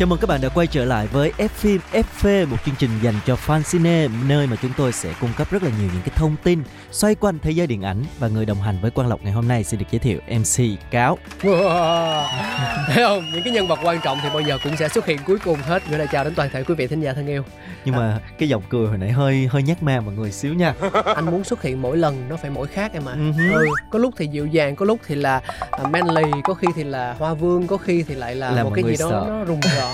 Chào mừng các bạn đã quay trở lại với F phim FV, một chương trình dành cho fan cine nơi mà chúng tôi sẽ cung cấp rất là nhiều những cái thông tin xoay quanh thế giới điện ảnh và người đồng hành với Quang Lộc ngày hôm nay xin được giới thiệu MC Cáo. Wow. Thấy không? Những cái nhân vật quan trọng thì bao giờ cũng sẽ xuất hiện cuối cùng hết. Gửi lời chào đến toàn thể quý vị thính giả thân yêu. Nhưng mà cái giọng cười hồi nãy hơi hơi nhát ma mọi người xíu nha. Anh muốn xuất hiện mỗi lần nó phải mỗi khác em ạ. Hứ. Ừ, có lúc thì dịu dàng, có lúc thì là à, manly, có khi thì là hoa vương, có khi thì lại là, Làm một cái gì đó sợ. nó rùng rợn.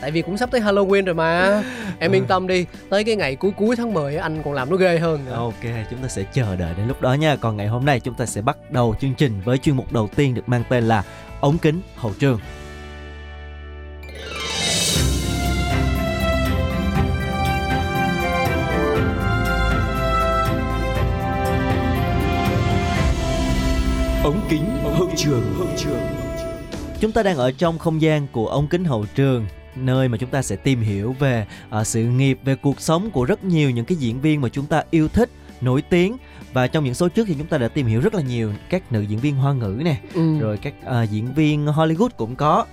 Tại vì cũng sắp tới Halloween rồi mà. Em yên tâm đi. Tới cái ngày cuối cuối tháng 10 á, Anh còn làm nó ghê hơn nữa. Ok, chúng ta sẽ chờ đợi đến lúc đó nha. Còn ngày hôm nay chúng ta sẽ bắt đầu chương trình với chuyên mục đầu tiên được mang tên là ống kính hậu trường. ống kính hậu trường hậu trường Chúng ta đang ở trong không gian của ống kính hậu trường nơi mà chúng ta sẽ tìm hiểu về ờ, sự nghiệp, về cuộc sống của rất nhiều những cái diễn viên mà chúng ta yêu thích, nổi tiếng và trong những số trước thì chúng ta đã tìm hiểu rất là nhiều các nữ diễn viên hoa ngữ nè, ừ. rồi các ờ, diễn viên Hollywood cũng có,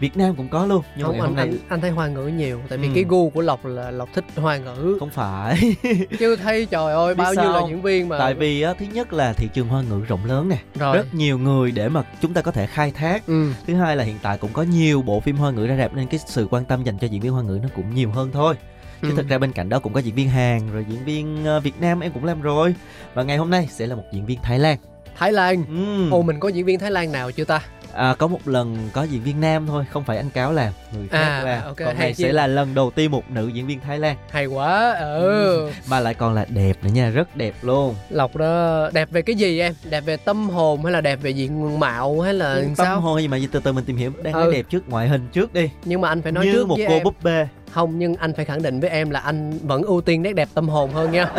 Việt Nam cũng có luôn. Nhưng mà Không, ngày anh, hôm nay anh, anh thấy hoa ngữ nhiều Tại vì Ừ. cái gu của Lộc là Lộc thích hoa ngữ không phải, Chứ thấy trời ơi Biết bao nhiêu là diễn viên mà tại vì á, thứ nhất là thị trường hoa ngữ rộng lớn nè, Rồi rất nhiều người để mà chúng ta có thể khai thác. ừ. Thứ hai là hiện tại cũng có nhiều bộ phim hoa ngữ ra rạp nên cái sự quan tâm dành cho diễn viên hoa ngữ nó cũng nhiều hơn thôi. Chứ Ừ. thực ra bên cạnh đó cũng có diễn viên Hàn rồi diễn viên ờ, Việt Nam em cũng làm rồi. Và ngày hôm nay sẽ là một diễn viên Thái Lan. Thái Lan Ừm. Ồ mình có diễn viên Thái Lan nào chưa ta? À, có một lần có diễn viên nam thôi, không phải anh Cáo làm, người khác À, làm. ok, Còn này sẽ là lần đầu tiên một nữ diễn viên Thái Lan Hay quá Ừ mà lại còn là đẹp nữa nha, rất đẹp luôn. Lộc đó đẹp về cái gì em? Đẹp về tâm hồn hay là đẹp về diện mạo hay là Tâm sao? hồn gì mà từ từ mình tìm hiểu, đang nói Ừ. đẹp trước ngoại hình trước đi. Nhưng mà anh phải nói Như trước một với cô em búp bê. Không nhưng anh phải khẳng định với em là anh vẫn ưu tiên nét đẹp tâm hồn hơn nha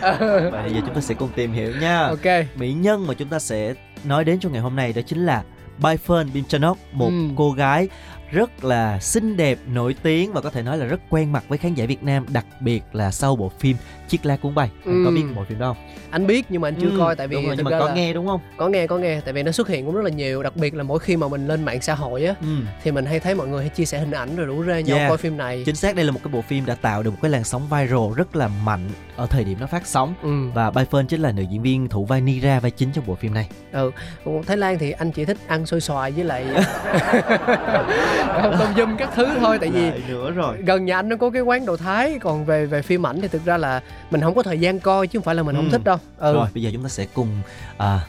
Và bây giờ chúng ta sẽ cùng tìm hiểu nha. Ok mỹ nhân mà chúng ta sẽ nói đến trong ngày hôm nay đó chính là Byfern Bimchanok, một Ừm. cô gái rất là xinh đẹp, nổi tiếng và có thể nói là rất quen mặt với khán giả Việt Nam, đặc biệt là sau bộ phim Chiếc lá cuốn bay. Anh có Ừm. biết bộ phim đó không? Anh biết nhưng mà anh chưa Ừm, coi tại vì đúng rồi, nhưng mà có là nghe đúng không? có nghe có nghe tại vì nó xuất hiện cũng rất là nhiều đặc biệt là mỗi khi mà mình lên mạng xã hội á Ừ. thì mình hay thấy mọi người hay chia sẻ hình ảnh rồi rủ rê nhau Yeah. coi phim này Chính xác đây là một cái bộ phim đã tạo được một cái làn sóng viral rất là mạnh ở thời điểm nó phát sóng ừ. và Byfern chính là nữ diễn viên thủ vai Nira vai chính trong bộ phim này. Còn Thái Lan thì anh chỉ thích ăn xôi xoài với lại tôm dum các thứ thôi tại vì nữa rồi. gần nhà anh nó có cái quán đồ Thái còn về về phim ảnh thì thực ra là mình không có thời gian coi chứ không phải là mình không Ừ. thích đâu ừ Rồi bây giờ chúng ta sẽ cùng à,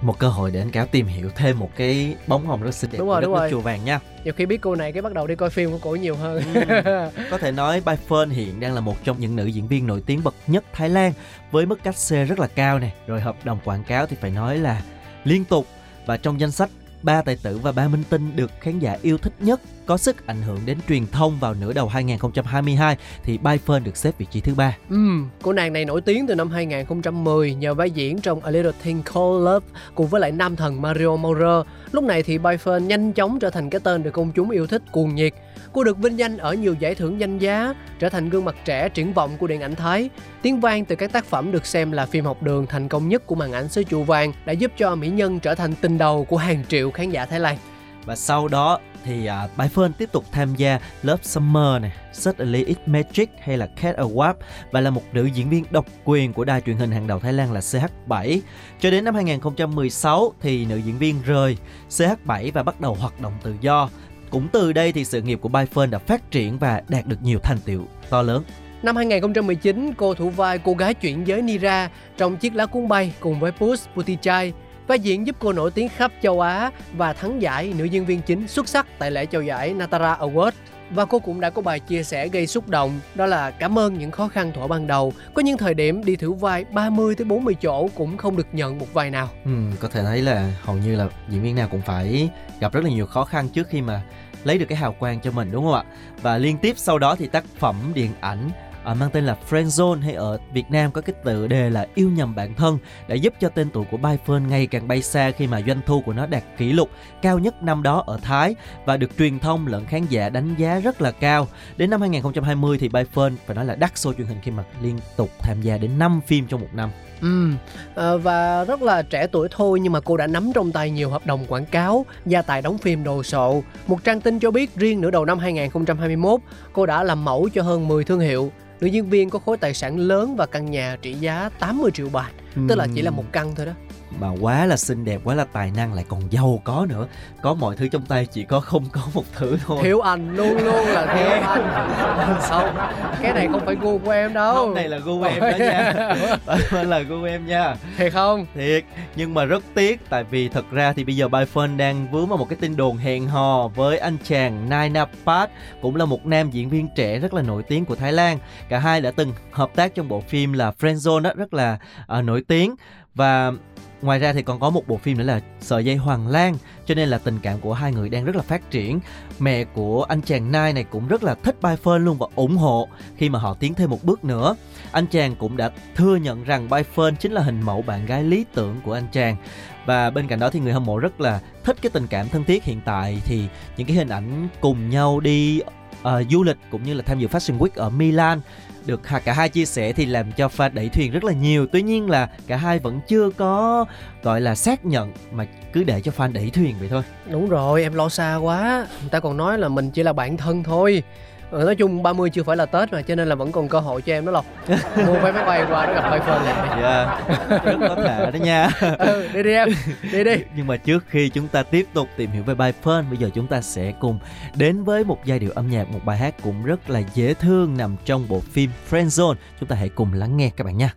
một cơ hội để anh cáo tìm hiểu thêm một cái bóng hồng rất xinh đẹp Đúng của rồi, đất đúng rồi. chùa vàng nha. nhiều khi biết cô này cái bắt đầu đi coi phim của cổ nhiều hơn Có thể nói Byfern hiện đang là một trong những nữ diễn viên nổi tiếng bậc nhất Thái Lan với mức cách xê rất là cao nè, rồi hợp đồng quảng cáo thì phải nói là liên tục và trong danh sách ba tài tử và ba minh tinh được khán giả yêu thích nhất có sức ảnh hưởng đến truyền thông vào nửa đầu 2022 thì Byfern được xếp vị trí thứ ba. Ừm, cô nàng này nổi tiếng từ năm 2010 nhờ vai diễn trong A Little Thing Called Love cùng với lại nam thần Mario Maurer. Lúc này thì Byfern nhanh chóng trở thành cái tên được công chúng yêu thích cuồng nhiệt. Cô được vinh danh ở nhiều giải thưởng danh giá, trở thành gương mặt trẻ triển vọng của điện ảnh Thái. Tiếng vang từ các tác phẩm được xem là phim học đường thành công nhất của màn ảnh xứ chùa vàng đã giúp cho mỹ nhân trở thành tình đầu của hàng triệu khán giả Thái Lan. Và sau đó thì à, Byfern tiếp tục tham gia Love Summer này, Suddenly It Magic hay là Cat Award và là một nữ diễn viên độc quyền của đài truyền hình hàng đầu Thái Lan là CH7. Cho đến năm 2016 thì nữ diễn viên rời CH7 và bắt đầu hoạt động tự do. Cũng từ đây thì sự nghiệp của Byfern đã phát triển và đạt được nhiều thành tiệu to lớn. Năm 2019, cô thủ vai cô gái chuyển giới Nira trong chiếc lá cuốn bay cùng với Puss Putichai. Vai diễn giúp cô nổi tiếng khắp châu Á và thắng giải nữ diễn viên chính xuất sắc tại lễ trao giải Natara Award. Và cô cũng đã có bài chia sẻ gây xúc động Đó là cảm ơn những khó khăn thuở ban đầu Có những thời điểm đi thử vai 30 tới 40 chỗ cũng không được nhận một vai nào Ừ, có thể thấy là hầu như là diễn viên nào cũng phải gặp rất là nhiều khó khăn trước khi mà lấy được cái hào quang cho mình đúng không ạ? Và liên tiếp sau đó thì tác phẩm điện ảnh à, mang tên là Friendzone hay ở Việt Nam có cái tựa đề là Yêu nhầm bản thân đã giúp cho tên tuổi của Byfern ngày càng bay xa khi mà doanh thu của nó đạt kỷ lục cao nhất năm đó ở Thái và được truyền thông lẫn khán giả đánh giá rất là cao. Đến năm 2020 thì Byfern phải nói là đắt show truyền hình khi mà liên tục tham gia đến 5 phim trong một năm. Ừ, à, và rất là trẻ tuổi thôi nhưng mà cô đã nắm trong tay nhiều hợp đồng quảng cáo, gia tài đóng phim đồ sộ. Một trang tin cho biết riêng nửa đầu năm 2021, cô đã làm mẫu cho hơn 10 thương hiệu. Nữ diễn viên có khối tài sản lớn và căn nhà trị giá 80 triệu baht, tức là chỉ là một căn thôi đó. Mà quá là xinh đẹp, quá là tài năng lại còn giàu có nữa. Có mọi thứ trong tay chỉ có không có một thứ thôi. Thiếu anh luôn luôn là thiếu anh. Xong, cái này không phải gu của em đâu. Không, này là gu em đó nha. Là gu em nha. Thiệt không? Thiệt, nhưng mà rất tiếc tại vì thật ra thì bây giờ Byphone đang vướng vào một cái tin đồn hẹn hò với anh chàng Nainapat cũng là một nam diễn viên trẻ rất là nổi tiếng của Thái Lan. Cả hai đã từng hợp tác trong bộ phim là Friendzone đó, rất là uh, nổi tiếng và Ngoài ra thì còn có một bộ phim nữa là Sợi dây Hoàng Lan, Cho nên là tình cảm của hai người đang rất là phát triển. Mẹ của anh chàng Nai này cũng rất là thích Byphone luôn và ủng hộ khi mà họ tiến thêm một bước nữa. Anh chàng cũng đã thừa nhận rằng Byphone chính là hình mẫu bạn gái lý tưởng của anh chàng. Và bên cạnh đó thì người hâm mộ rất là thích cái tình cảm thân thiết hiện tại. Thì những cái hình ảnh cùng nhau đi uh, du lịch cũng như là tham dự Fashion Week ở Milan. Được cả hai chia sẻ thì làm cho fan đẩy thuyền rất là nhiều. Tuy nhiên là cả hai vẫn chưa có gọi là xác nhận mà cứ để cho fan đẩy thuyền vậy thôi. Đúng rồi em lo xa quá. Người ta còn nói là mình chỉ là bạn thân thôi. Ừ, nói chung 30 chưa phải là Tết mà cho nên là vẫn còn cơ hội cho em đó Lộc. Mua vé máy bay qua nó gặp bay phơn liền dạ rất có thể đó nha. Ừ, đi đi em đi đi. Nhưng mà trước khi chúng ta tiếp tục tìm hiểu về bay phơn bây giờ chúng ta sẽ cùng đến với một giai điệu âm nhạc một bài hát cũng rất là dễ thương nằm trong bộ phim Friendzone chúng ta hãy cùng lắng nghe các bạn nha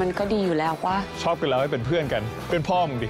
มันก็ดีอยู่แล้วว่าชอบกันแล้วให้เป็นเพื่อนกันเป็นพ่อมึงดิ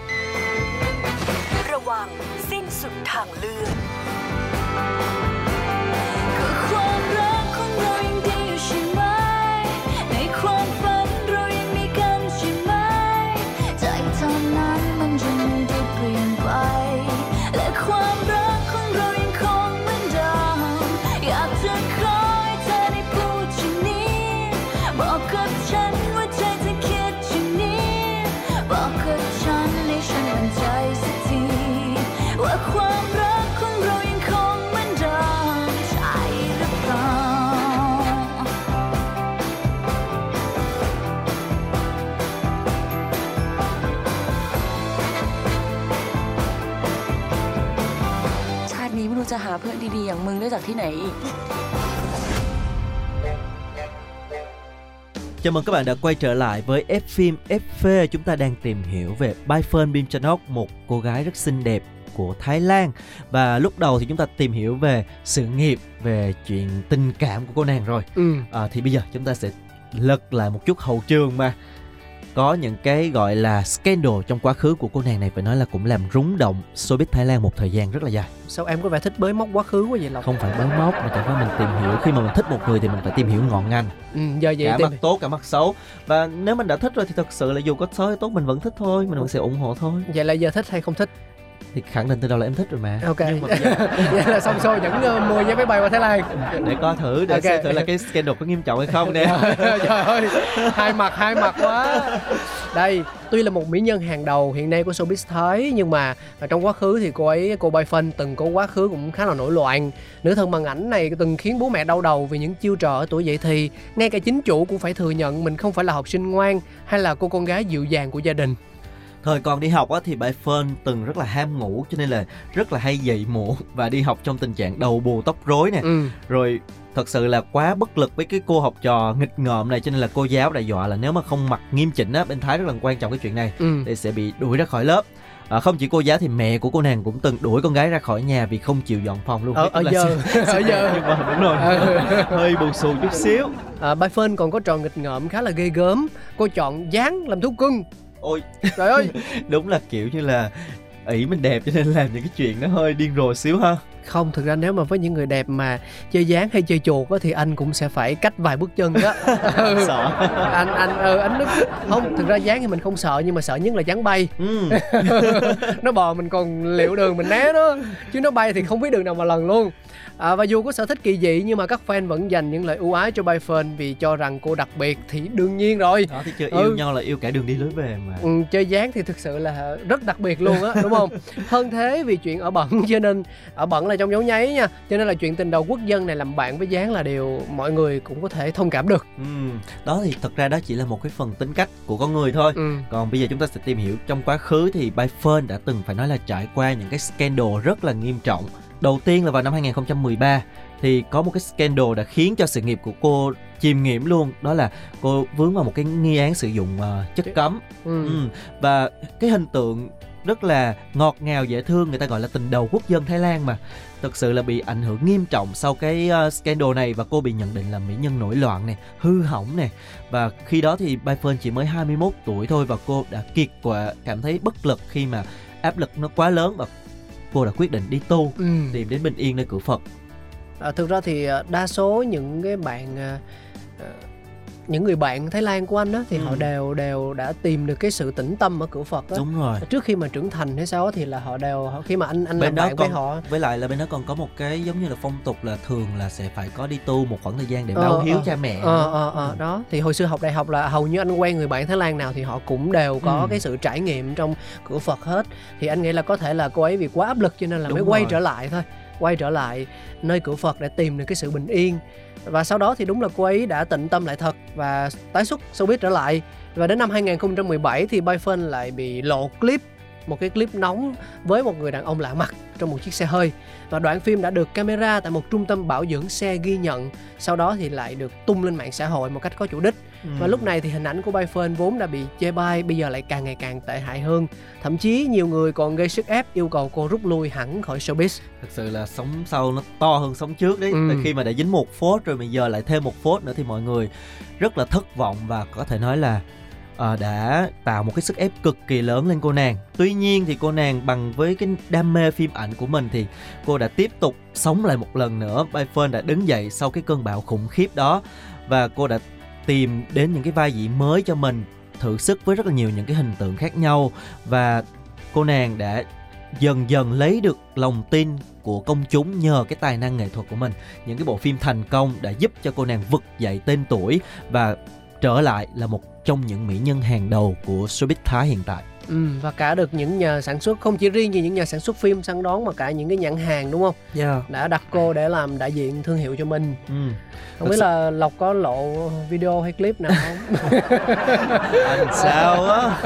หาเพื่อนดีๆ อย่างมึงได้จากที่ไหนอีก Chào mừng các bạn đã quay trở lại với F phim FV. Chúng ta đang tìm hiểu về Baifern Bimchanok, một cô gái rất xinh đẹp của Thái Lan. Và lúc đầu thì chúng ta tìm hiểu về sự nghiệp, về chuyện tình cảm của cô nàng rồi. ừ À, thì bây giờ chúng ta sẽ lật lại một chút hậu trường mà có những cái gọi là scandal trong quá khứ của cô nàng này phải nói là cũng làm rúng động showbiz Thái Lan một thời gian rất là dài. sao em có vẻ thích bới móc quá khứ quá vậy lộc? Không phải bới móc mà chẳng phải mình tìm hiểu. Khi mà mình thích một người thì mình phải tìm hiểu ngọn ngành. ừ, giờ vậy cả tìm mặt tốt cả mặt xấu. Và nếu mình đã thích rồi thì thật sự là dù có xấu hay tốt mình vẫn thích thôi. Mình vẫn sẽ ủng hộ thôi. Vậy là giờ thích hay không thích thì khẳng định từ đầu là em thích rồi mà. Ok. Nhưng mà giờ vậy là xong xuôi vẫn uh, mua vé máy bay qua thái lan. Để coi thử để Ok. xem thử là cái scandal có nghiêm trọng hay không nè. Trời ơi hai mặt hai mặt quá. Đây tuy là một mỹ nhân hàng đầu hiện nay của showbiz thái nhưng mà ở trong quá khứ thì cô ấy cô Bai Phân từng có quá khứ cũng khá là nổi loạn. Nữ thần màn ảnh này từng khiến bố mẹ đau đầu vì những chiêu trò ở tuổi dậy thì. Ngay cả chính chủ cũng phải thừa nhận mình không phải là học sinh ngoan hay là cô con gái dịu dàng của gia đình thời còn đi học á thì bà Fern từng rất là ham ngủ cho nên là rất là hay dậy muộn và đi học trong tình trạng đầu bù tóc rối nè. Ừ. Rồi thật sự là quá bất lực với cái cô học trò nghịch ngợm này cho nên là cô giáo đã dọa là nếu mà không mặc nghiêm chỉnh á bên thái rất là quan trọng cái chuyện này ừ. thì sẽ bị đuổi ra khỏi lớp. À, không chỉ cô giáo thì mẹ của cô nàng cũng từng đuổi con gái ra khỏi nhà vì không chịu dọn phòng luôn. Ở Tức ở là giờ ở giờ. Nhưng mà đúng rồi. Ừ. hơi bù xù chút xíu. À, Bai Phân còn có trò nghịch ngợm khá là ghê gớm. Cô chọn dáng làm thú cưng ôi. Trời ơi. Đúng là kiểu như là ỷ mình đẹp cho nên làm những cái chuyện nó hơi điên rồ xíu ha không thực ra nếu mà với những người đẹp mà chơi dáng hay chơi chuột á thì anh cũng sẽ phải cách vài bước chân đó. Ừ. sợ. Anh anh ừ, anh nước không thực ra dáng thì mình không sợ nhưng mà sợ nhất là dáng bay. Ừ. nó bò mình còn liệu đường mình né nó chứ nó bay thì không biết đường nào mà lần luôn. À, và dù có sở thích kỳ dị nhưng mà các fan vẫn dành những lời ưu ái cho Phân vì cho rằng cô đặc biệt thì đương nhiên rồi. Đó thì chưa yêu Ừ. nhau là yêu cả đường đi lối về mà. Ừ, chơi dáng thì thực sự là rất đặc biệt luôn á đúng không? Hơn thế vì chuyện ở bẩn cho nên ở bẩn là trong dấu nháy nha cho nên là chuyện tình đầu quốc dân này làm bạn với dáng là điều mọi người cũng có thể thông cảm được ừ. đó thì thật ra đó chỉ là một cái phần tính cách của con người thôi ừ. còn bây giờ chúng ta sẽ tìm hiểu trong quá khứ thì Fern đã từng phải nói là trải qua những cái scandal rất là nghiêm trọng đầu tiên là vào năm 2013 thì có một cái scandal đã khiến cho sự nghiệp của cô chìm nghiễm luôn đó là cô vướng vào một cái nghi án sử dụng ờ, chất cấm Ừ. Ừ. Và cái hình tượng rất là ngọt ngào dễ thương người ta gọi là tình đầu quốc dân Thái Lan mà thực sự là bị ảnh hưởng nghiêm trọng sau cái uh, scandal này và cô bị nhận định là mỹ nhân nổi loạn nè hư hỏng nè và khi đó thì Fern chỉ mới 21 tuổi thôi và cô đã kiệt quệ cảm thấy bất lực khi mà áp lực nó quá lớn và cô đã quyết định đi tu Ừ. tìm đến bình yên nơi cửa Phật À, thực ra thì à, đa số những cái bạn à, những người bạn Thái Lan của anh đó thì Ừ. họ đều đều đã tìm được cái sự tĩnh tâm ở cửa Phật đó. đúng rồi Trước khi mà trưởng thành hay sao thì là họ đều họ- khi mà anh anh Bên làm bạn với còn- họ với lại là bên đó còn có một cái giống như là phong tục là thường là sẽ phải có đi tu một khoảng thời gian để Ờ, báo hiếu ờ. cha mẹ ờ ờ ờ đó thì hồi xưa học đại học là hầu như anh quen người bạn Thái Lan nào thì họ cũng đều có Ừ. cái sự trải nghiệm trong cửa Phật hết thì anh nghĩ là có thể là cô ấy vì quá áp lực cho nên là Đúng mới quay rồi. trở lại thôi quay trở lại nơi cửa Phật để tìm được cái sự bình yên. Và sau đó thì đúng là cô ấy đã tịnh tâm lại thật và tái xuất showbiz trở lại. Và đến năm 2017 thì Bai lại bị lộ clip, một cái clip nóng với một người đàn ông lạ mặt trong một chiếc xe hơi. Và đoạn phim đã được camera tại một trung tâm bảo dưỡng xe ghi nhận, sau đó thì lại được tung lên mạng xã hội một cách có chủ đích. Ừ. và lúc này thì hình ảnh của Phân vốn đã bị chê bai bây giờ lại càng ngày càng tệ hại hơn thậm chí nhiều người còn gây sức ép yêu cầu cô rút lui hẳn khỏi showbiz thật sự là sống sau nó to hơn sống trước đấy Ừ. Tại khi mà đã dính một phốt rồi bây giờ lại thêm một phốt nữa thì mọi người rất là thất vọng và có thể nói là ờ, đã tạo một cái sức ép cực kỳ lớn lên cô nàng. Tuy nhiên thì cô nàng bằng với cái đam mê phim ảnh của mình thì cô đã tiếp tục sống lại một lần nữa. Bay Fern đã đứng dậy sau cái cơn bão khủng khiếp đó và cô đã tìm đến những cái vai diễn mới cho mình, thử sức với rất là nhiều những cái hình tượng khác nhau và cô nàng đã dần dần lấy được lòng tin của công chúng nhờ cái tài năng nghệ thuật của mình những cái bộ phim thành công đã giúp cho cô nàng vực dậy tên tuổi và trở lại là một trong những mỹ nhân hàng đầu của showbiz Thái hiện tại. Ừ, và cả được những nhà sản xuất không chỉ riêng gì những nhà sản xuất phim săn đón mà cả những cái nhãn hàng đúng không Yeah. đã đặt cô để làm đại diện thương hiệu cho mình Ừ. không Thật biết sự- là lộc có lộ video hay clip nào không Anh sao á?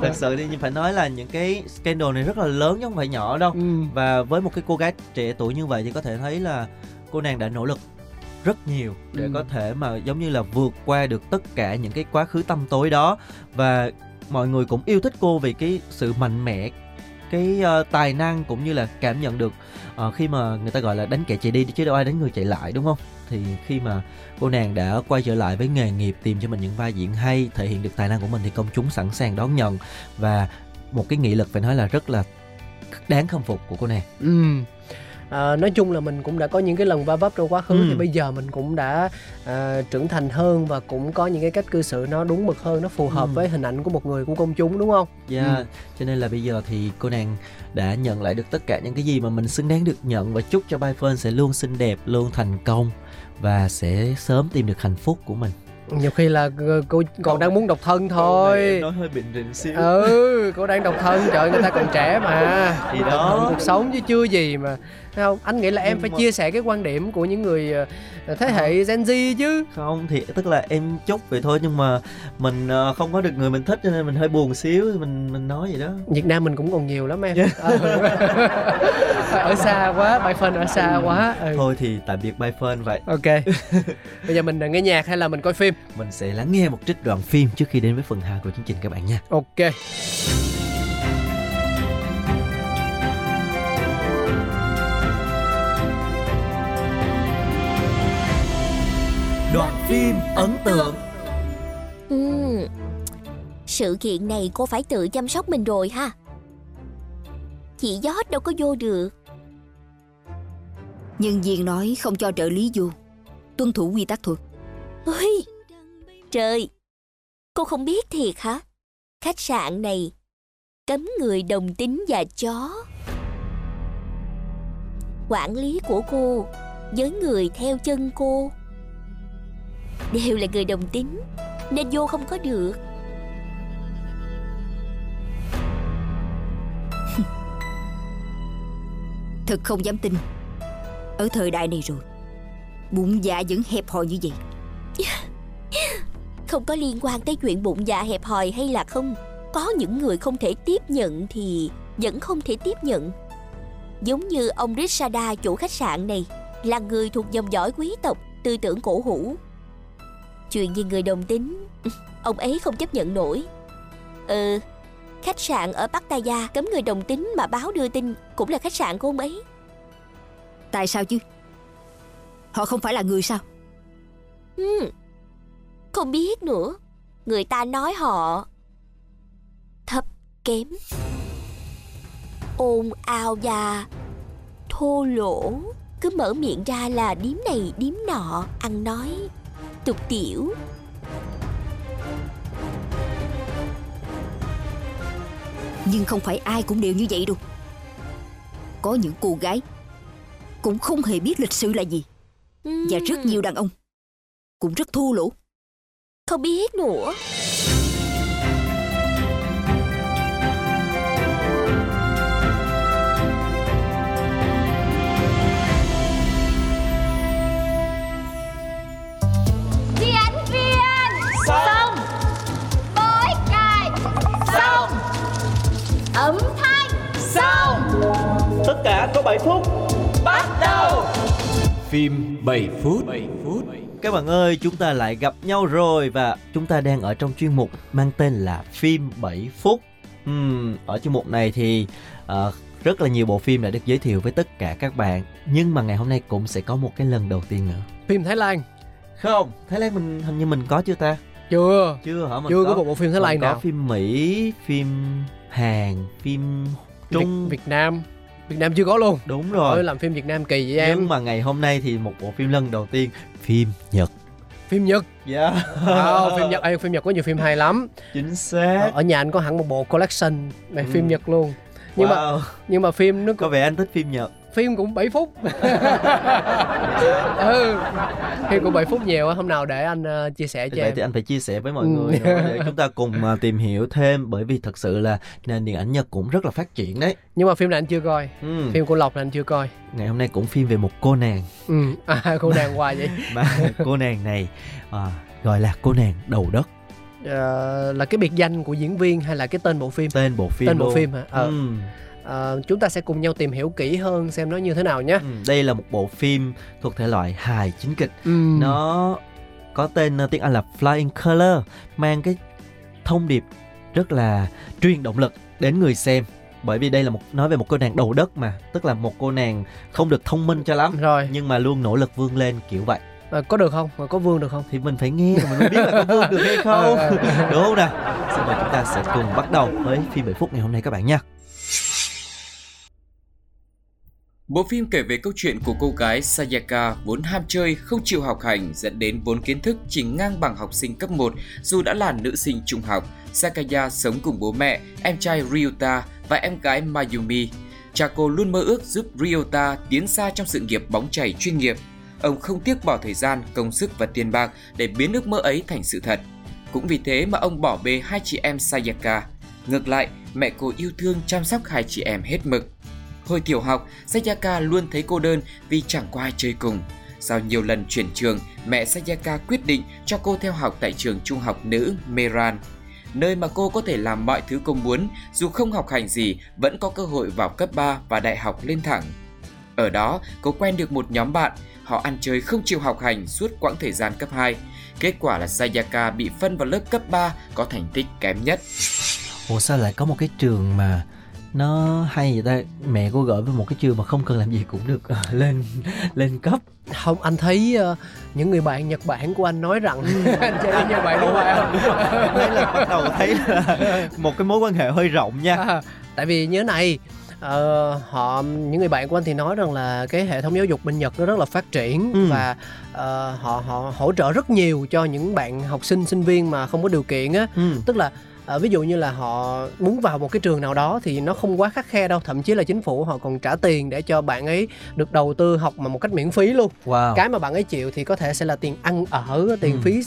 Thật sự thì phải nói là những cái scandal này rất là lớn chứ không phải nhỏ đâu. ừ. Và với một cái cô gái trẻ tuổi như vậy thì có thể thấy là cô nàng đã nỗ lực rất nhiều để Ừ. có thể mà giống như là vượt qua được tất cả những cái quá khứ tăm tối đó và mọi người cũng yêu thích cô vì cái sự mạnh mẽ cái uh, tài năng cũng như là cảm nhận được uh, khi mà người ta gọi là đánh kẻ chạy đi chứ đâu ai đánh người chạy lại đúng không? Thì khi mà cô nàng đã quay trở lại với nghề nghiệp tìm cho mình những vai diễn hay thể hiện được tài năng của mình thì công chúng sẵn sàng đón nhận. Và một cái nghị lực phải nói là rất là đáng khâm phục của cô nàng. Ừ. À, nói chung là mình cũng đã có những cái lần va vấp trong quá khứ Ừ. thì bây giờ mình cũng đã à, trưởng thành hơn và cũng có những cái cách cư xử nó đúng mực hơn nó phù hợp Ừ. với hình ảnh của một người của công chúng đúng không Yeah, Ừ. cho nên là bây giờ thì cô nàng đã nhận lại được tất cả những cái gì mà mình xứng đáng được nhận và chúc cho Phơn sẽ luôn xinh đẹp, luôn thành công và sẽ sớm tìm được hạnh phúc của mình. nhiều khi là cô còn đang muốn độc thân thôi nói hơi bình rịnh xíu. ừ cô đang độc thân trời người ta còn trẻ mà Thì đó. cuộc sống chứ chưa gì mà không anh nghĩ là em Nhưng phải mà- chia sẻ cái quan điểm của những người ờ, thế hệ Gen Z chứ Không thì tức là em chúc vậy thôi nhưng mà mình ờ, không có được người mình thích cho nên mình hơi buồn xíu mình mình nói vậy đó. Việt Nam mình cũng còn nhiều lắm em Ờ. ở xa quá bài phân ở xa quá ừ. Thôi thì tạm biệt Bai Phơn vậy. ok bây giờ mình nghe nhạc hay là mình coi phim Mình sẽ lắng nghe một trích đoạn phim trước khi đến với phần 2 của chương trình các bạn nha. ok phim ấn tượng. Ừm, Sự kiện này cô phải tự chăm sóc mình rồi ha. Chị giót đâu có vô được. Nhân viên nói không cho trợ lý vô. Tuân thủ quy tắc thôi. Ôi, Trời. Cô không biết thiệt hả? Khách sạn này Cấm người đồng tính và chó. Quản lý của cô Với người theo chân cô Đều là người đồng tính Nên vô không có được. Thật không dám tin. Ở thời đại này rồi Bụng dạ vẫn hẹp hòi như vậy. Không có liên quan tới chuyện bụng dạ hẹp hòi hay là không Có những người không thể tiếp nhận thì vẫn không thể tiếp nhận. Giống như ông Rishada chủ khách sạn này Là người thuộc dòng dõi quý tộc tư tưởng cổ hủ Chuyện về người đồng tính? Ông ấy không chấp nhận nổi. Ừ Khách sạn ở Pattaya cấm người đồng tính mà báo đưa tin Cũng là khách sạn của ông ấy. Tại sao chứ? Họ không phải là người sao? Ừ. Không biết nữa. Người ta nói họ Thấp kém ồn ào và thô lỗ. Cứ mở miệng ra là điếm này điếm nọ Ăn nói tục tiểu. Nhưng không phải ai cũng đều như vậy đâu. Có những cô gái Cũng không hề biết lịch sự là gì. Và rất Ừm, nhiều đàn ông Cũng rất thô lỗ. Không biết nữa Ấm thanh. Xong. Tất cả có 7 phút. Bắt đầu. Phim 7 phút. 7 phút. Các bạn ơi, chúng ta lại gặp nhau rồi và chúng ta đang ở trong chuyên mục mang tên là phim 7 phút. Ừm, ở chuyên mục này thì ờ, rất là nhiều bộ phim đã được giới thiệu với tất cả các bạn, nhưng mà ngày hôm nay cũng sẽ có một cái lần đầu tiên nữa. phim Thái Lan. Không, Thái Lan mình hình như mình có chưa ta? chưa. Chưa hả? Mình chưa có một bộ phim Thái Lan mình có nào. phim Mỹ phim Hàn phim Trung. Việt, Việt Nam. Việt Nam chưa có luôn. Đúng Ôi, rồi làm phim Việt Nam kỳ vậy em. nhưng mà ngày hôm nay thì một bộ phim lần đầu tiên phim Nhật. Phim Nhật? Yeah. wow, phim Nhật Ê, phim Nhật có nhiều phim hay lắm. Chính xác. Ở nhà anh có hẳn một bộ collection phim Ừ. Nhật luôn. Nhưng mà wow. nhưng mà phim nó có vẻ anh thích phim Nhật phim cũng 7 phút. Ừ phim cũng 7 phút nhiều á hôm nào để anh ờ, chia sẻ cho vậy em. thì anh phải chia sẻ với mọi Ừ. người nữa để chúng ta cùng à, tìm hiểu thêm bởi vì thật sự là nền điện ảnh Nhật cũng rất là phát triển đấy. Nhưng mà phim này anh chưa coi. Ừ. phim của Lộc là anh chưa coi. Ngày hôm nay cũng phim về một cô nàng. Ừ. À, cô nàng hoài vậy. Mà cô nàng này à, gọi là cô nàng đầu đất. Ờ, là cái biệt danh của diễn viên hay là cái tên bộ phim? Tên bộ phim tên bộ luôn. phim hả? Ờ. Ừ. Ờ, chúng ta sẽ cùng nhau tìm hiểu kỹ hơn xem nó như thế nào nhé. Ừ, đây là một bộ phim thuộc thể loại hài chính kịch. Ừ. nó có tên ờ, tiếng Anh là Flying Color mang cái thông điệp rất là truyền động lực đến người xem. Bởi vì đây là một nói về một cô nàng đầu đất mà tức là một cô nàng không được thông minh cho lắm rồi. nhưng mà luôn nỗ lực vươn lên kiểu vậy. Ờ, có được không? Có vương được không? Thì mình phải nghe mình mới biết là có vươn được hay không. Đúng không nào? Xin mời chúng ta sẽ cùng bắt đầu với phim 7 phút ngày hôm nay các bạn nha Bộ phim kể về câu chuyện của cô gái Sayaka vốn ham chơi, không chịu học hành dẫn đến vốn kiến thức chỉ ngang bằng học sinh cấp 1 dù đã là nữ sinh trung học. Sakaya sống cùng bố mẹ, em trai Ryota và em gái Mayumi. Cha cô luôn mơ ước giúp Ryota tiến xa trong sự nghiệp bóng chảy chuyên nghiệp. Ông không tiếc bỏ thời gian, công sức và tiền bạc để biến ước mơ ấy thành sự thật. Cũng vì thế mà ông bỏ bê hai chị em Sayaka. Ngược lại, mẹ cô yêu thương chăm sóc hai chị em hết mực. Hồi tiểu học, Sayaka luôn thấy cô đơn vì chẳng có ai chơi cùng. Sau nhiều lần chuyển trường, mẹ Sayaka quyết định cho cô theo học tại trường trung học nữ Meran, nơi mà cô có thể làm mọi thứ cô muốn, dù không học hành gì vẫn có cơ hội vào cấp 3 và đại học lên thẳng. Ở đó, cô quen được một nhóm bạn, họ ăn chơi không chịu học hành suốt quãng thời gian cấp 2. Kết quả là Sayaka bị phân vào lớp cấp 3 có thành tích kém nhất. Ủa sao lại có một cái trường mà nó hay vậy ta mẹ cô gửi với một cái trường mà không cần làm gì cũng được ờ, lên lên cấp. Không anh thấy ờ, những người bạn Nhật Bản của anh nói rằng anh chơi với Nhật Bản đúng không đây là bắt đầu thấy là một cái mối quan hệ hơi rộng nha. À, tại vì như thế này ờ, họ những người bạn của anh thì nói rằng là cái hệ thống giáo dục bên Nhật nó rất là phát triển Ừ. và ờ, họ họ hỗ trợ rất nhiều cho những bạn học sinh sinh viên mà không có điều kiện á. Ừ. tức là ờ, ví dụ như là họ muốn vào một cái trường nào đó thì nó không quá khắt khe đâu thậm chí là chính phủ họ còn trả tiền để cho bạn ấy được đầu tư học mà một cách miễn phí luôn. Wow. Cái mà bạn ấy chịu thì có thể sẽ là tiền ăn ở tiền Ừ. phí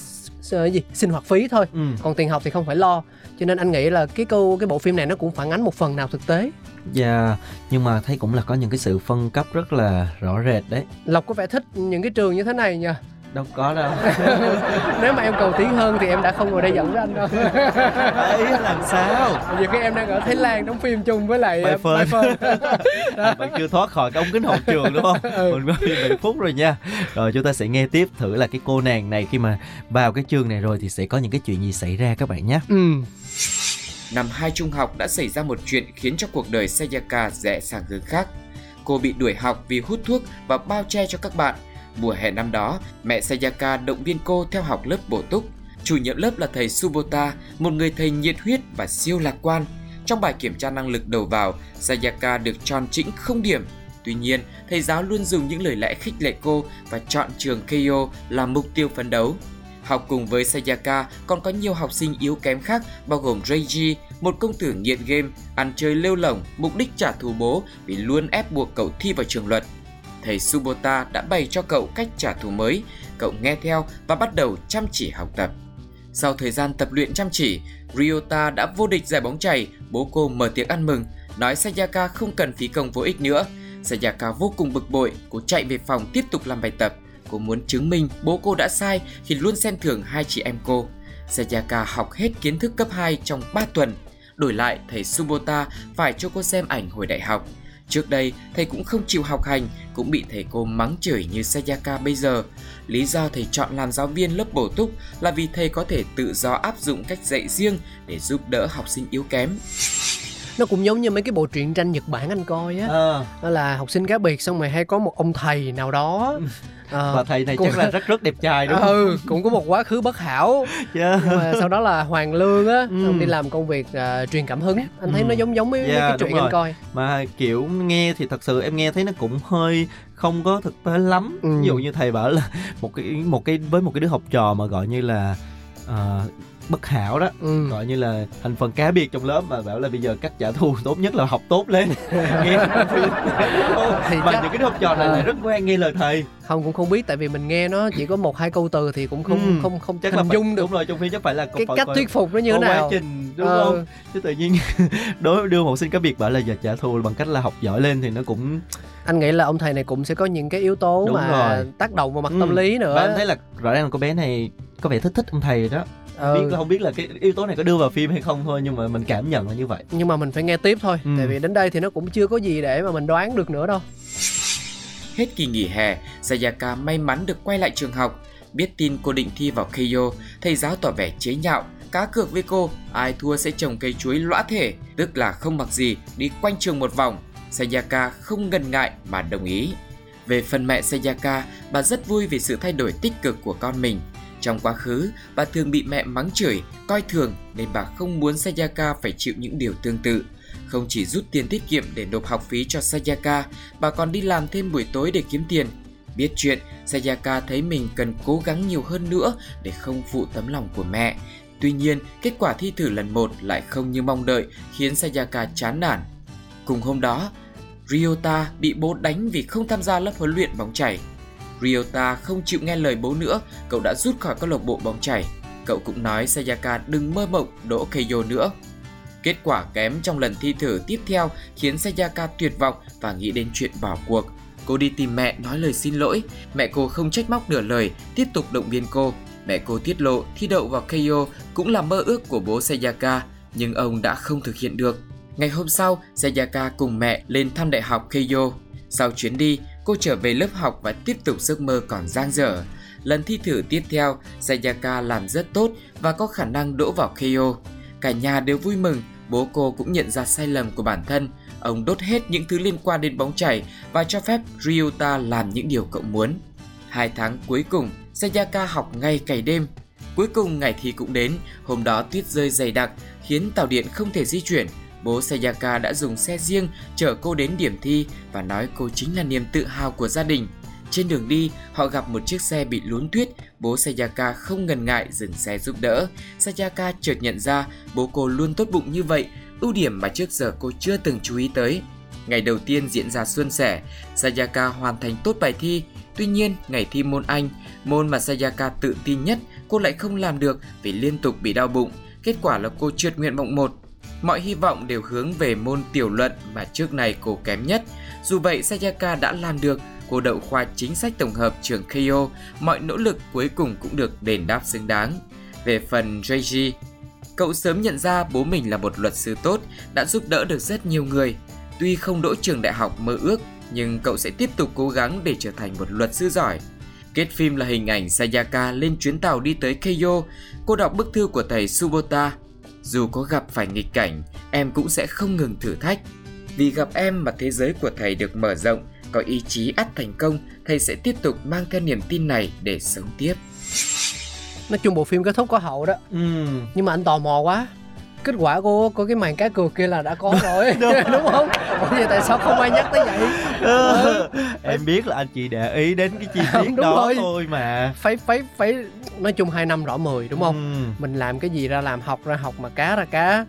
ờ, gì sinh hoạt phí thôi. Ừ. còn tiền học thì không phải lo. Cho nên anh nghĩ là cái câu cái bộ phim này nó cũng phản ánh một phần nào thực tế. Dạ, nhưng mà thấy cũng là có những cái sự phân cấp rất là rõ rệt đấy. Lộc có vẻ thích những cái trường như thế này nha đâu có đâu nếu mà em cầu tiến hơn thì em đã không ngồi đây dẫn với anh đâu ấy làm sao Vì khi em đang ở Thái Lan đóng phim chung với lại Bay uh, Phơn. Bay Phơn. bạn chưa thoát khỏi cái ống kính hậu trường đúng không Ừ. mình 7 phút rồi nha rồi chúng ta sẽ nghe tiếp thử là cái cô nàng này khi mà vào cái trường này rồi thì sẽ có những cái chuyện gì xảy ra các bạn nhé ừ. Năm hai trung học đã xảy ra một chuyện khiến cho cuộc đời Sayaka rẽ sang hướng khác. Cô bị đuổi học vì hút thuốc và bao che cho các bạn. Mùa hè năm đó, mẹ Sayaka động viên cô theo học lớp bổ túc. Chủ nhiệm lớp là thầy Subota, một người thầy nhiệt huyết và siêu lạc quan. Trong bài kiểm tra năng lực đầu vào, Sayaka được tròn chỉnh không điểm. Tuy nhiên, thầy giáo luôn dùng những lời lẽ khích lệ cô và chọn trường Keio là mục tiêu phấn đấu. Học cùng với Sayaka còn có nhiều học sinh yếu kém khác bao gồm Reiji, một công tử nghiện game, ăn chơi lêu lỏng, mục đích trả thù bố vì luôn ép buộc cậu thi vào trường luật. Thầy Subota đã bày cho cậu cách trả thù mới, cậu nghe theo và bắt đầu chăm chỉ học tập. Sau thời gian tập luyện chăm chỉ, Ryota đã vô địch giải bóng chày, bố cô mở tiệc ăn mừng, nói Sayaka không cần phí công vô ích nữa. Sayaka vô cùng bực bội, cô chạy về phòng tiếp tục làm bài tập. Cô muốn chứng minh bố cô đã sai khi luôn xem thường hai chị em cô. Sayaka học hết kiến thức cấp 2 trong 3 tuần. Đổi lại, thầy Subota phải cho cô xem ảnh hồi đại học. Trước đây, thầy cũng không chịu học hành, cũng bị thầy cô mắng chửi như Sayaka bây giờ. Lý do thầy chọn làm giáo viên lớp bổ túc là vì thầy có thể tự do áp dụng cách dạy riêng để giúp đỡ học sinh yếu kém. nó cũng giống như mấy cái bộ truyện tranh Nhật Bản anh coi á ờ đó là học sinh cá biệt xong rồi hay có một ông thầy nào đó Ờ, và thầy này cũng- chắc là rất rất đẹp trai đúng không ừ cũng có một quá khứ bất hảo yeah. nhưng mà sau đó là hoàng lương á Ừ. đi làm công việc à, truyền cảm hứng anh thấy Ừ. nó giống giống với, Yeah, cái chuyện anh coi mà kiểu nghe thì thật sự em nghe thấy nó cũng hơi không có thực tế lắm Ừ. ví dụ như thầy bảo là một cái một cái với một cái đứa học trò mà gọi như là ờ, bất hảo đó ừ. gọi như là thành phần cá biệt trong lớp mà bảo là bây giờ cách trả thù tốt nhất là học tốt lên nghe Thì mà chắc- những cái học trò này Ờ. lại rất ngoan nghe lời thầy không cũng không biết tại vì mình nghe nó chỉ có một hai câu từ thì cũng không Ừ. không không chắc là hình phải, dung được đúng rồi trong phim chắc phải là cái phải- cách phải- thuyết phục nó như thế quá nào trình đúng Ờ, không chứ tự nhiên đối đưa một học sinh cá biệt bảo là giờ trả thù bằng cách là học giỏi lên thì nó cũng anh nghĩ là ông thầy này cũng sẽ có những cái yếu tố Đúng mà rồi. tác động vào mặt Ừ. tâm lý nữa và em thấy là rõ ràng là cô bé này có vẻ thích thích ông thầy đó Ừ. biết là không biết là cái yếu tố này có đưa vào phim hay không thôi nhưng mà mình cảm nhận là như vậy nhưng mà mình phải nghe tiếp thôi Ừ. tại vì đến đây thì nó cũng chưa có gì để mà mình đoán được nữa đâu Hết kỳ nghỉ hè, Sayaka may mắn được quay lại trường học. Biết tin cô định thi vào Keio, thầy giáo tỏ vẻ chế nhạo, cá cược với cô, ai thua sẽ trồng cây chuối lõa thể, tức là không mặc gì, đi quanh trường một vòng. Sayaka không ngần ngại mà đồng ý. Về phần mẹ Sayaka, bà rất vui vì sự thay đổi tích cực của con mình. Trong quá khứ, bà thường bị mẹ mắng chửi, coi thường nên bà không muốn Sayaka phải chịu những điều tương tự. Không chỉ rút tiền tiết kiệm để nộp học phí cho Sayaka, bà còn đi làm thêm buổi tối để kiếm tiền. Biết chuyện, Sayaka thấy mình cần cố gắng nhiều hơn nữa để không phụ tấm lòng của mẹ. Tuy nhiên, kết quả thi thử lần một lại không như mong đợi, khiến Sayaka chán nản. Cùng hôm đó, Ryota bị bố đánh vì không tham gia lớp huấn luyện bóng chảy. Ryota không chịu nghe lời bố nữa, cậu đã rút khỏi câu lạc bộ bóng chảy. Cậu cũng nói Sayaka đừng mơ mộng đỗ Keio nữa. Kết quả kém trong lần thi thử tiếp theo khiến Sayaka tuyệt vọng và nghĩ đến chuyện bỏ cuộc. Cô đi tìm mẹ nói lời xin lỗi, mẹ cô không trách móc nửa lời, tiếp tục động viên cô. Mẹ cô tiết lộ thi đậu vào Keio cũng là mơ ước của bố Sayaka, nhưng ông đã không thực hiện được. Ngày hôm sau, Sayaka cùng mẹ lên thăm đại học Keio. Sau chuyến đi, cô trở về lớp học và tiếp tục giấc mơ còn dang dở. Lần thi thử tiếp theo, Sayaka làm rất tốt và có khả năng đỗ vào KO. Cả nhà đều vui mừng, bố cô cũng nhận ra sai lầm của bản thân. Ông đốt hết những thứ liên quan đến bóng chảy và cho phép Ryuta làm những điều cậu muốn. Hai tháng cuối cùng, Sayaka học ngay cày đêm. Cuối cùng ngày thi cũng đến, hôm đó tuyết rơi dày đặc khiến tàu điện không thể di chuyển. Bố Sayaka đã dùng xe riêng chở cô đến điểm thi và nói cô chính là niềm tự hào của gia đình. Trên đường đi, họ gặp một chiếc xe bị lún tuyết, bố Sayaka không ngần ngại dừng xe giúp đỡ. Sayaka chợt nhận ra bố cô luôn tốt bụng như vậy, ưu điểm mà trước giờ cô chưa từng chú ý tới. Ngày đầu tiên diễn ra suôn sẻ, Sayaka hoàn thành tốt bài thi. Tuy nhiên, ngày thi môn Anh, môn mà Sayaka tự tin nhất, cô lại không làm được vì liên tục bị đau bụng. Kết quả là cô trượt nguyện vọng 1. Mọi hy vọng đều hướng về môn tiểu luận mà trước này cô kém nhất. Dù vậy, Sayaka đã làm được. Cô đậu khoa chính sách tổng hợp trường Keio, mọi nỗ lực cuối cùng cũng được đền đáp xứng đáng. Về phần Reiji, cậu sớm nhận ra bố mình là một luật sư tốt, đã giúp đỡ được rất nhiều người. Tuy không đỗ trường đại học mơ ước, nhưng cậu sẽ tiếp tục cố gắng để trở thành một luật sư giỏi. Kết phim là hình ảnh Sayaka lên chuyến tàu đi tới Keio, cô đọc bức thư của thầy Subota. Dù có gặp phải nghịch cảnh, em cũng sẽ không ngừng thử thách. Vì gặp em mà thế giới của thầy được mở rộng, có ý chí ắt thành công, thầy sẽ tiếp tục mang theo niềm tin này để sống tiếp. nói chung bộ phim kết thúc có hậu đó ừ. nhưng mà anh tò mò quá kết quả của của cái màn cá cược kia là đã có rồi đúng không? Ủa vậy tại sao không ai nhắc tới vậy? Ừ. em biết là anh chị để ý đến cái chi tiết Đúng đó rồi. thôi mà. Phải phải phải nói chung hai năm rõ mười đúng không? Ừ. mình làm cái gì ra làm học ra học mà cá ra cá.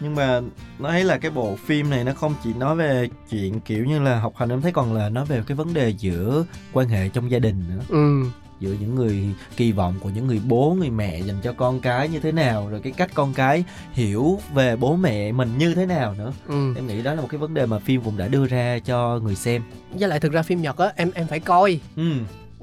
Nhưng mà nó thấy là cái bộ phim này nó không chỉ nói về chuyện kiểu như là học hành em thấy còn là nói về cái vấn đề giữa quan hệ trong gia đình nữa. Ừ giữa những người kỳ vọng của những người bố người mẹ dành cho con cái như thế nào rồi cái cách con cái hiểu về bố mẹ mình như thế nào nữa. Ừ. Em nghĩ đó là một cái vấn đề mà phim cũng đã đưa ra cho người xem. Với lại thực ra phim nhật á em em phải coi. Ừ.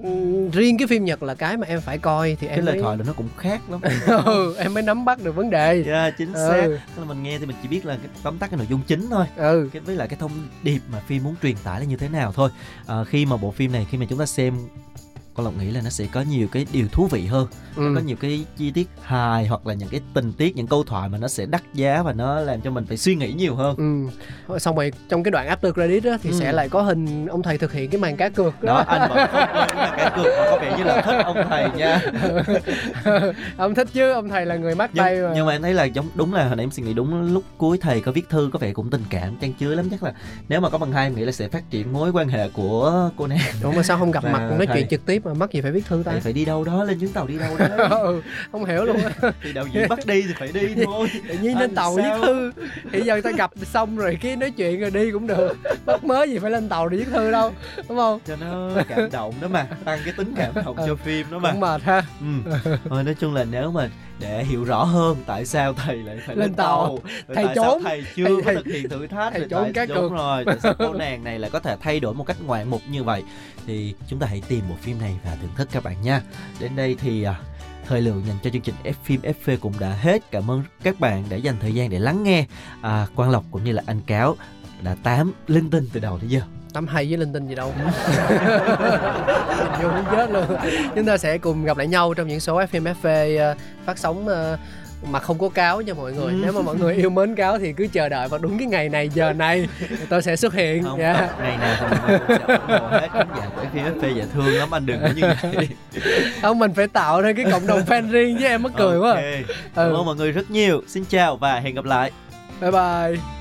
Ừ, riêng cái phim nhật là cái mà em phải coi thì cái em lời mới thoại là nó cũng khác lắm. Ừ, em mới nắm bắt được vấn đề. Yeah, chính Ừ. xác. Là mình nghe thì mình chỉ biết là cái tóm tắt cái nội dung chính thôi. Ừ. Cái với lại cái thông điệp mà phim muốn truyền tải là như thế nào thôi. À, khi mà bộ phim này khi mà chúng ta xem con lộc nghĩ là nó sẽ có nhiều cái điều thú vị hơn. Ừ. nó có nhiều cái chi tiết hài hoặc là những cái tình tiết những câu thoại mà nó sẽ đắt giá và nó làm cho mình phải suy nghĩ nhiều hơn. Ừ. Xong rồi trong cái đoạn after credit á, thì Ừ. sẽ lại có hình ông thầy thực hiện cái màn cá cược đó. Anh vẫn không quên là cái cược mà có vẻ như là thích ông thầy nha. Ông thích chứ ông thầy là người mắc tay nhưng, mà. nhưng mà em thấy là giống đúng là hồi nãy em suy nghĩ đúng lúc cuối thầy có viết thư có vẻ cũng tình cảm chan chứa lắm chắc là nếu mà có bằng hai em nghĩ là sẽ phát triển mối quan hệ của cô nàng. Đúng mà sao không gặp Và mặt nói thầy- chuyện trực tiếp mà mắc gì phải viết thư ta? Phải đi đâu đó lên chuyến tàu đi đâu đó. Ừ, không hiểu luôn á. Thì đạo diễn bắt đi thì phải đi thôi tự nhiên lên tàu viết thư. Thì giờ ta gặp xong rồi cái nói chuyện rồi đi cũng được. Bất mới gì phải lên tàu để viết thư đâu đúng không? Cho nó cảm động đó mà tăng cái tính cảm động cho phim đó mà. Cũng mệt ha. Ừ. thôi nói chung là nếu mà để hiểu rõ hơn tại sao thầy lại phải Lên lên, tàu. tàu, Thầy tại sao trốn. thầy chưa Thầy- có thực hiện thử thách? thầy trốn tại- cá đúng cược. rồi tại sao cô nàng này lại có thể thay đổi một cách ngoạn mục như vậy? Thì chúng ta hãy tìm bộ phim này và thưởng thức các bạn nha. Đến đây thì à, thời lượng dành cho chương trình F phim FV cũng đã hết. Cảm ơn các bạn đã dành thời gian để lắng nghe. À, Quang Lộc cũng như là anh Cáo đã tám linh tinh từ đầu đến giờ tắm hay với linh tinh gì đâu vô muốn chết luôn chúng ta sẽ cùng gặp lại nhau trong những số FM FV ờ, phát sóng ờ, mà không có cáo nha mọi người Ừ. nếu mà mọi người yêu mến cáo thì cứ chờ đợi vào đúng cái ngày này giờ này tôi sẽ xuất hiện không dạ. ngày nào thì hết khán giả của F FV dạ thương lắm anh đừng có như vậy không mình phải tạo ra cái cộng đồng fan riêng với em mắc cười quá Ok. cảm Ừ. ơn mọi người rất nhiều xin chào và hẹn gặp lại bye bye